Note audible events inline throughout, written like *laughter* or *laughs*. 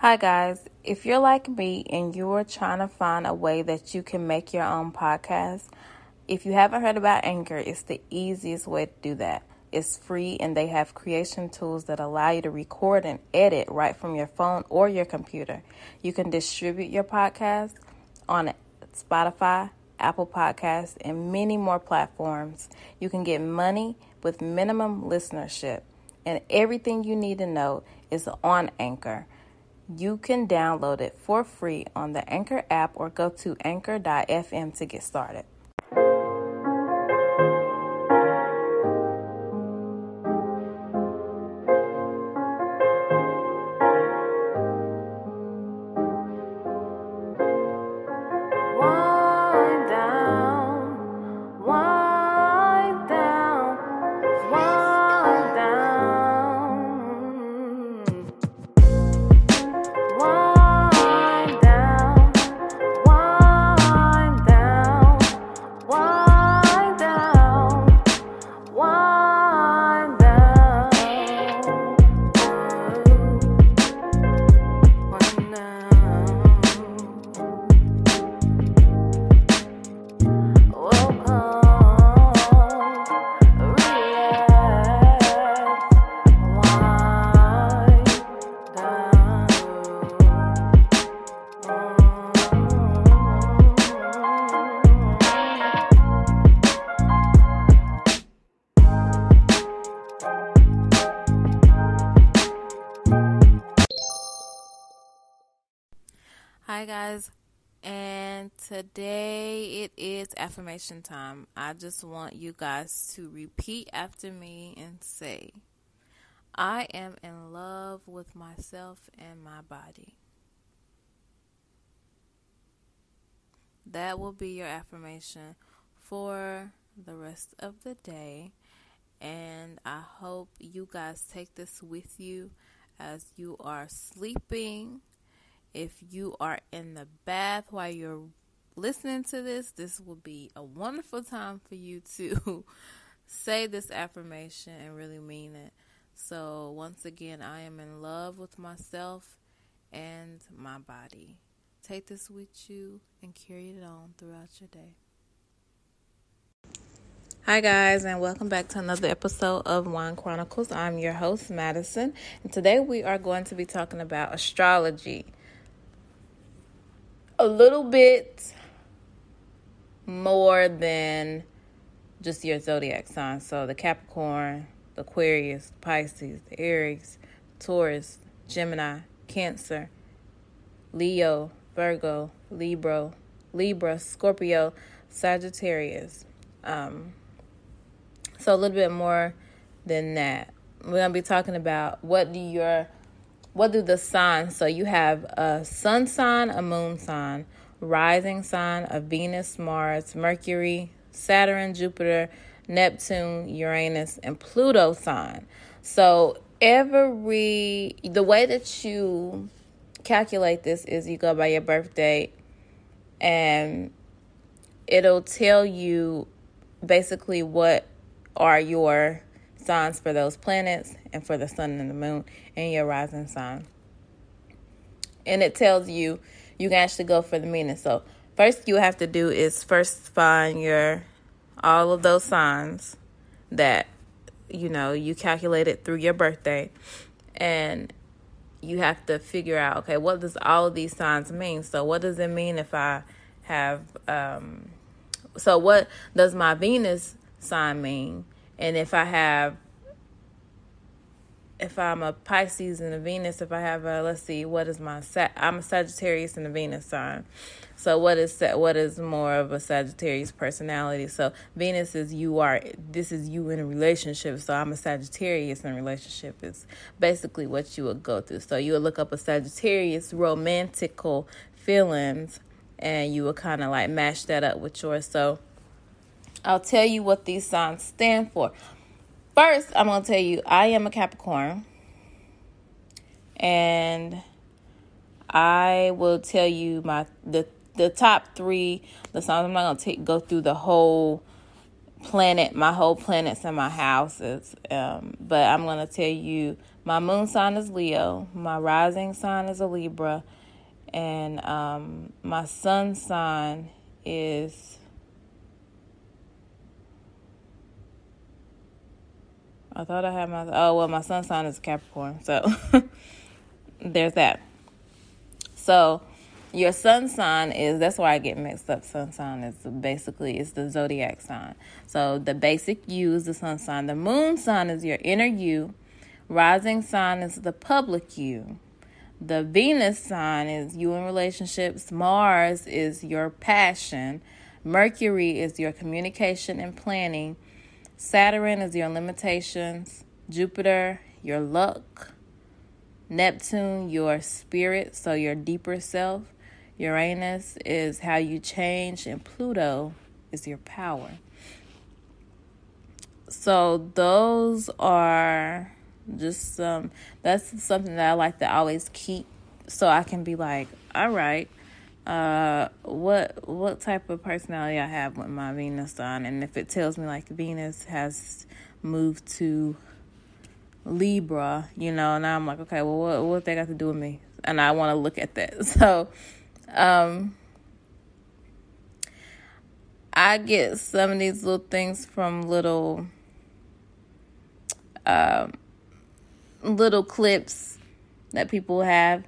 Hi, guys. If you're like me and you're trying to find a way that you can make your own podcast, if you haven't heard about Anchor, it's the easiest way to do that. It's free and they have creation tools that allow you to record and edit right from your phone or your computer. You can distribute your podcast on Spotify, Apple Podcasts, and many more platforms. You can get money with minimum listenership, and everything you need to know is on Anchor. You can download it for free on the Anchor app or go to anchor.fm to get started. Hi guys, and today it is affirmation time. I just want you guys to repeat after me and say, I am in love with myself and my body. That will be your affirmation for the rest of the day. And I hope you guys take this with you as you are sleeping. If you are in the bath while you're listening to this, this will be a wonderful time for you to *laughs* say this affirmation and really mean it. So, once again, I am in love with myself and my body. Take this with you and carry it on throughout your day. Hi, guys, and welcome back to another episode of Wine Chronicles. I'm your host, Madison, and today we are going to be talking about astrology. A little bit more than just your zodiac sign. So, the Capricorn, the Aquarius, the Pisces, the Aries, Taurus, Gemini, Cancer, Leo, Virgo, Libra, Libra, Scorpio, Sagittarius. Um, so a little bit more than that. We're gonna be talking about what do your what do the signs so you have a sun sign, a moon sign, rising sign, a Venus, Mars, Mercury, Saturn, Jupiter, Neptune, Uranus, and Pluto sign. So every the way that you calculate this is you go by your birth date and it'll tell you basically what are your signs for those planets and for the sun and the moon and your rising sign. And it tells you you can actually go for the meaning. So first you have to do is first find your all of those signs that you know you calculated through your birthday and you have to figure out okay what does all of these signs mean so what does it mean if i have um so what does my venus sign mean and if i have if i'm a pisces and a venus if i have a let's see what is my Sag- i'm a sagittarius and a venus sign. So what is what is more of a sagittarius personality? So venus is you are this is you in a relationship. So i'm a sagittarius in a relationship is basically what you would go through. So you would look up a sagittarius romantical feelings and you would kind of like mash that up with yours. So I'll tell you what these signs stand for. First, I'm going to tell you I am a Capricorn. And I will tell you my the the top 3 the signs I'm not going to take go through the whole planet, my whole planets and my houses. Um, but I'm going to tell you my moon sign is Leo, my rising sign is a Libra, and um, my sun sign is. I thought I had my. Oh, well, my sun sign is Capricorn. So *laughs* there's that. So your sun sign is that's why I get mixed up. Sun sign is basically it's the zodiac sign. So the basic you is the sun sign. The moon sign is your inner you. Rising sign is the public you. The Venus sign is you in relationships. Mars is your passion. Mercury is your communication and planning. Saturn is your limitations. Jupiter, your luck. Neptune, your spirit, so your deeper self. Uranus is how you change, and Pluto is your power. So those are just um that's something that I like to always keep so I can be like, all right, uh what what type of personality I have with my Venus sign and if it tells me like Venus has moved to Libra, you know, and I'm like, okay, well what what they got to do with me? And I want to look at that. *laughs* So um, I get some of these little things from little um, little clips that people have,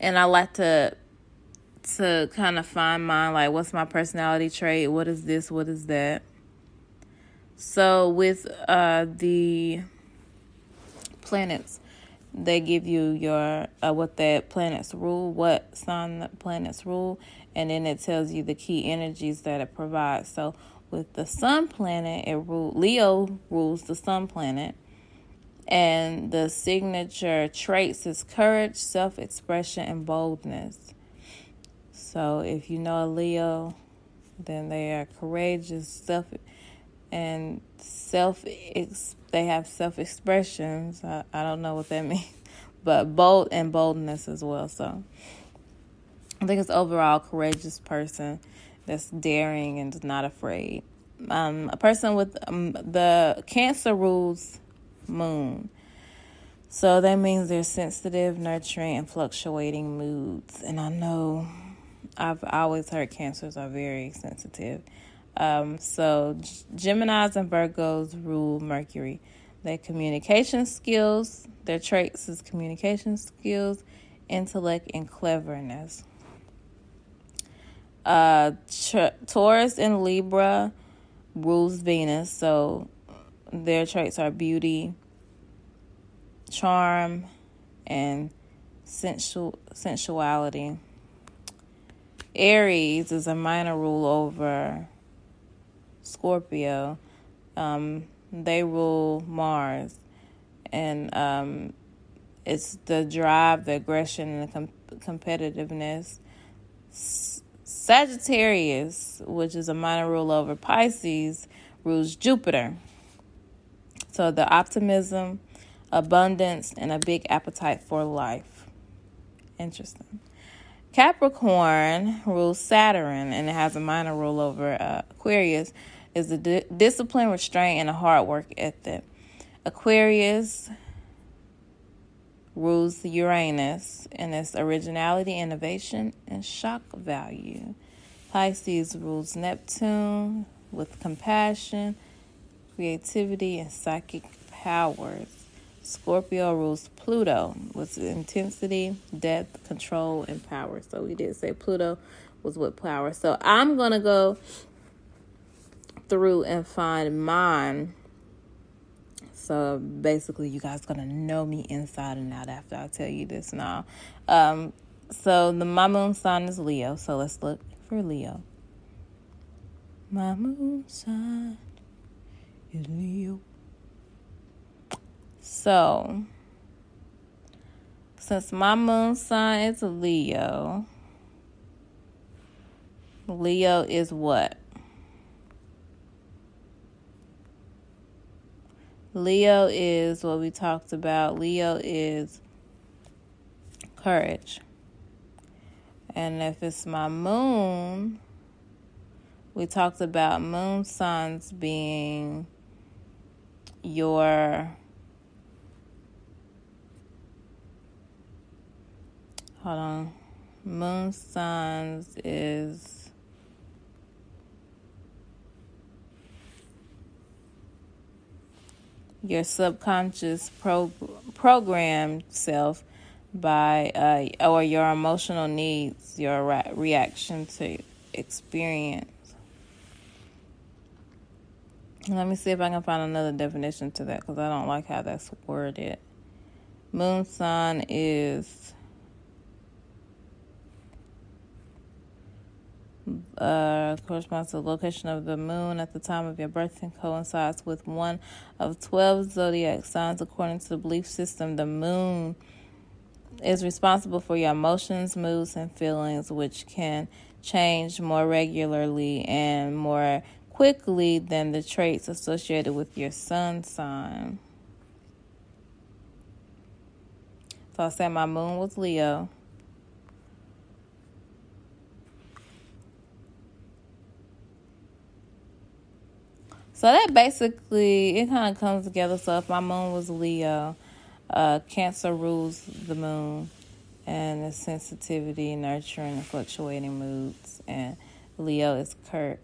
and I like to to kind of find mine. Like, what's my personality trait? What is this? What is that? So with uh, the planets they give you your uh, what that planets rule, what sign the planets rule, and then it tells you the key energies that it provides. So with the sun planet, it rule Leo rules the sun planet, and the signature traits is courage, self-expression, and boldness. So if you know a Leo, then they are courageous, self and self they have self expressions. I, I don't know what that *laughs* means, but bold and boldness as well. So I think it's overall courageous person that's daring and not afraid. Um, a person with um, the Cancer rules moon. So that means they're sensitive, nurturing, and fluctuating moods. And I know I've always heard cancers are very sensitive. Um, so Geminis and Virgos rule Mercury. Their communication skills, their traits is communication skills, intellect, and cleverness. Uh, Taurus and Libra rules Venus, so their traits are beauty, charm, and sensual sensuality. Aries is a minor rule over Scorpio, um, they rule Mars, and um, it's the drive, the aggression, and the com- competitiveness. S- Sagittarius, which is a minor rule over Pisces, rules Jupiter. So the optimism, abundance, and a big appetite for life. Interesting. Capricorn rules Saturn and it has a minor rule over uh, Aquarius, is a di- discipline, restraint, and a hard work ethic. Aquarius rules Uranus and its originality, innovation, and shock value. Pisces rules Neptune with compassion, creativity, and psychic powers. Scorpio rules Pluto with intensity, depth, control, and power. So we did say Pluto was with power. So I'm going to go through and find mine. So basically, you guys gonna know me inside and out after I tell you this now. Um, so the my moon sign is Leo. So let's look for Leo. My moon sign is Leo. So since my moon sign is Leo, Leo is what? Leo is what we talked about. Leo is courage. And if it's my moon we talked about moon signs being your hold on moon signs is your subconscious pro- programmed self by uh, or your emotional needs your re- reaction to experience let me see if I can find another definition to that because I don't like how that's worded. Moon sign is uh, corresponds to the location of the moon at the time of your birth and coincides with one of 12 zodiac signs according to the belief system. The moon is responsible for your emotions, moods, and feelings, which can change more regularly and more quickly than the traits associated with your sun sign. So I said my moon was Leo. So that basically it kind of comes together. So if my moon was Leo, uh, Cancer rules the moon and the sensitivity, nurturing, and fluctuating moods, and Leo is curt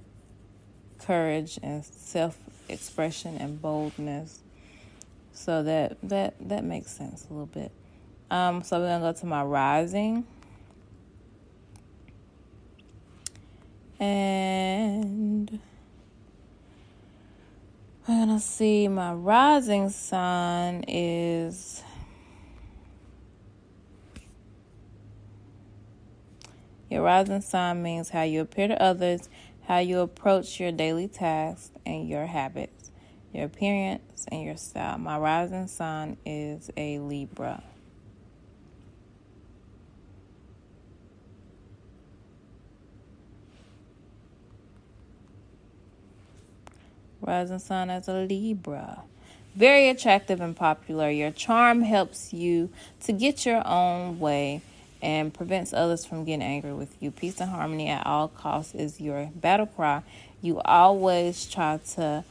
courage and self expression and boldness. So that that that makes sense a little bit. Um, so we're gonna go to my rising. And we're gonna see my rising sign is your rising sign means how you appear to others how you approach your daily tasks and your habits, your appearance and your style. My rising sign is a Libra. Rising sign as a Libra. Very attractive and popular. Your charm helps you to get your own way and prevents others from getting angry with you. Peace and harmony at all costs is your battle cry. You always try to,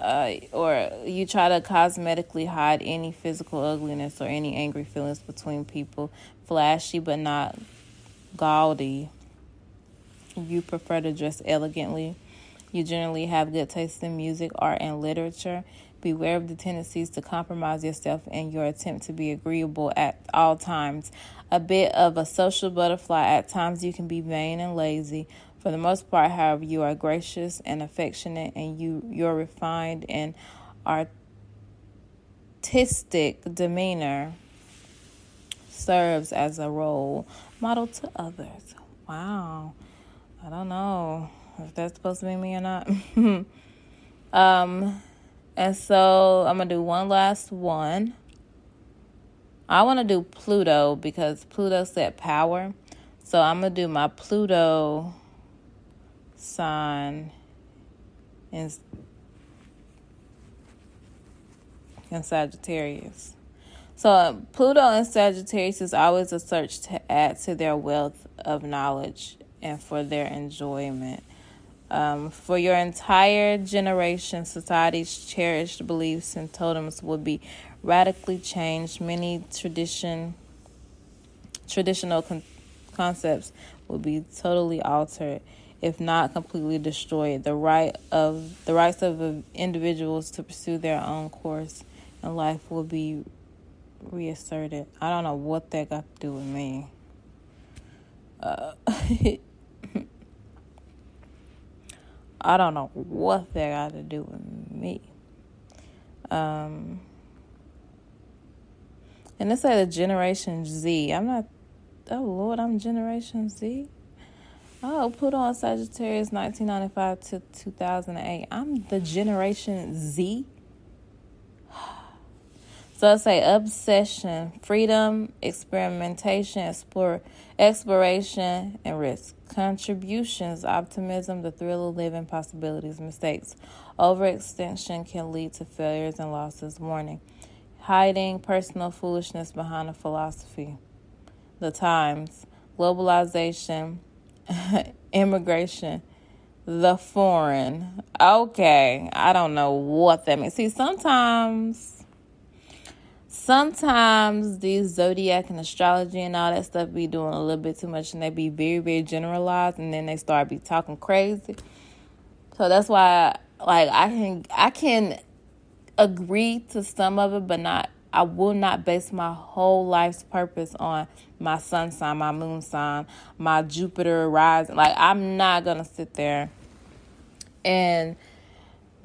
uh, or you try to cosmetically hide any physical ugliness or any angry feelings between people. Flashy but not gaudy. You prefer to dress elegantly. You generally have good taste in music, art, and literature. Beware of the tendencies to compromise yourself in your attempt to be agreeable at all times. A bit of a social butterfly, at times you can be vain and lazy. For the most part, however, you are gracious and affectionate, and you your refined and artistic demeanor serves as a role model to others. Wow, I don't know if that's supposed to be me or not. *laughs* um, and so I'm to do one last one. I want to do Pluto because Pluto set power. So I'm going to do my Pluto sign in, in Sagittarius. So uh, Pluto and Sagittarius is always a search to add to their wealth of knowledge and for their enjoyment. Um, for your entire generation, society's cherished beliefs and totems will be radically changed. Many tradition, traditional con- concepts will be totally altered, if not completely destroyed. The right of the rights of individuals to pursue their own course in life will be reasserted. I don't know what that got to do with me. Uh, *laughs* I don't know what that got to do with me. Um, and this said a Generation Z. I'm not. Oh Lord, I'm Generation Z. Oh, put on Sagittarius 1995 to 2008. I'm the Generation Z. So I say obsession, freedom, experimentation, explore, exploration, and risk. Contributions, optimism, the thrill of living, possibilities, mistakes. Overextension can lead to failures and losses. Warning. Hiding personal foolishness behind a philosophy. The times. Globalization *laughs* immigration, the foreign. Okay, I don't know what that means. See, sometimes, sometimes these zodiac and astrology and all that stuff be doing a little bit too much, and they be very, very generalized, and then they start be talking crazy. So that's why, like, I can, I can agree to some of it, but not. I will not base my whole life's purpose on my sun sign, my moon sign, my Jupiter rising. Like, I'm not to sit there and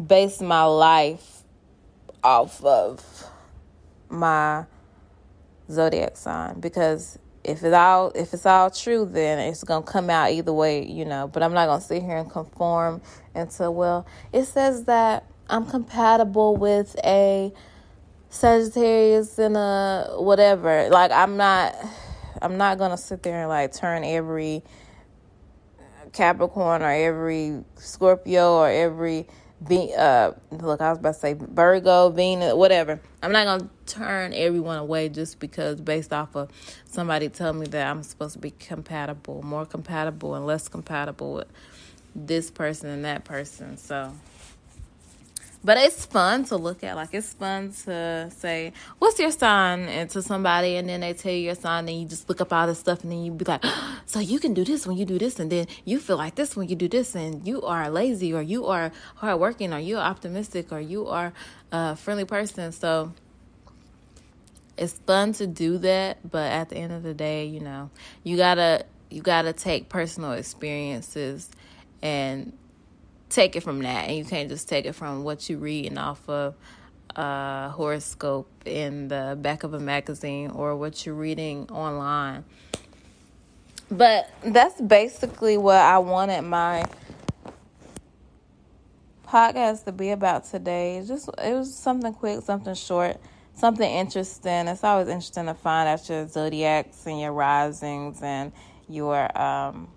base my life off of my zodiac sign. Because if it's all if it's all true then it's gonna come out either way you know. But i'm not gonna sit here and conform into well it says that i'm compatible with a sagittarius and a whatever. Like i'm not I'm not gonna sit there and like turn every Capricorn or every Scorpio or every uh look I was about to say Virgo, Venus, whatever. I'm not gonna turn everyone away just because based off of somebody telling me that I'm supposed to be compatible, more compatible and less compatible with this person and that person. So but it's fun to look at. Like it's fun to say, "What's your sign?" and to somebody, and then they tell you your sign, and you just look up all this stuff, and then you be like, *gasps* "So you can do this when you do this, and then you feel like this when you do this, and you are lazy, or you are hardworking, or you are optimistic, or you are a friendly person." So it's fun to do that, but at the end of the day, you know, you gotta you gotta take personal experiences and take it from that, and you can't just take it from what you reading off of a horoscope in the back of a magazine or what you're reading online. But that's basically what I wanted my podcast to be about today. just it was something quick, something short, something interesting. It's always interesting to find out your zodiacs and your risings and your um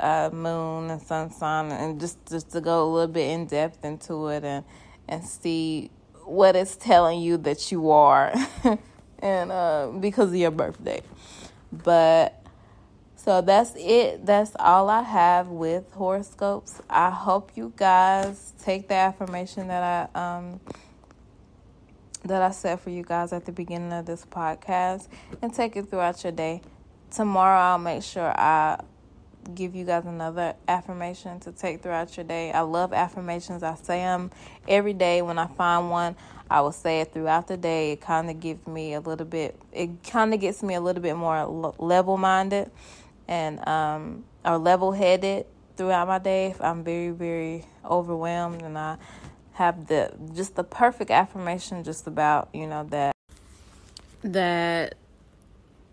uh, moon and sun sign, and just just to go a little bit in depth into it and and see what it's telling you that you are, *laughs* and uh, because of your birthday. But so that's it. That's all I have with horoscopes. I hope you guys take the affirmation that I um that I said for you guys at the beginning of this podcast and take it throughout your day. Tomorrow I'll make sure I give you guys another affirmation to take throughout your day. I love affirmations. I say them every day when I find one. I will say it throughout the day. It kind of gives me a little bit. It kind of gets me a little bit more level minded and um or level headed throughout my day. If I'm very very overwhelmed and I have the just the perfect affirmation just about you know that that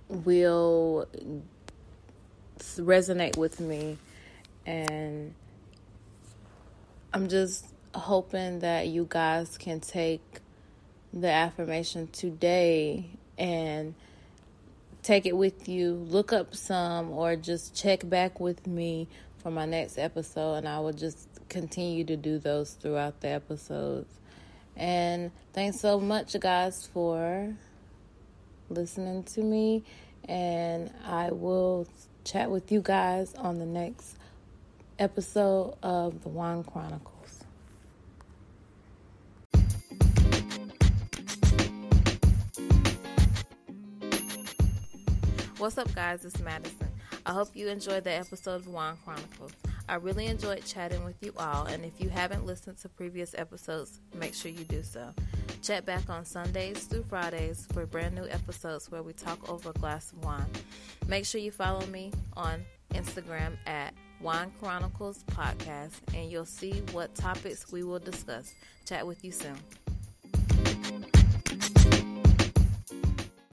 will resonate with me. And I'm just hoping that you guys can take the affirmation today and take it with you, look up some, or just check back with me for my next episode, and I will just continue to do those throughout the episodes. And thanks so much, guys, for listening to me, and I will chat with you guys on the next episode of the Wine Chronicles. What's up, guys? It's Madison. I hope you enjoyed the episode of Wine Chronicles. I really enjoyed chatting with you all, and if you haven't listened to previous episodes, make sure you do so. Check back on Sundays through Fridays for brand new episodes where we talk over a glass of wine. Make sure you follow me on Instagram at Wine Chronicles Podcast, and you'll see what topics we will discuss. Chat with you soon.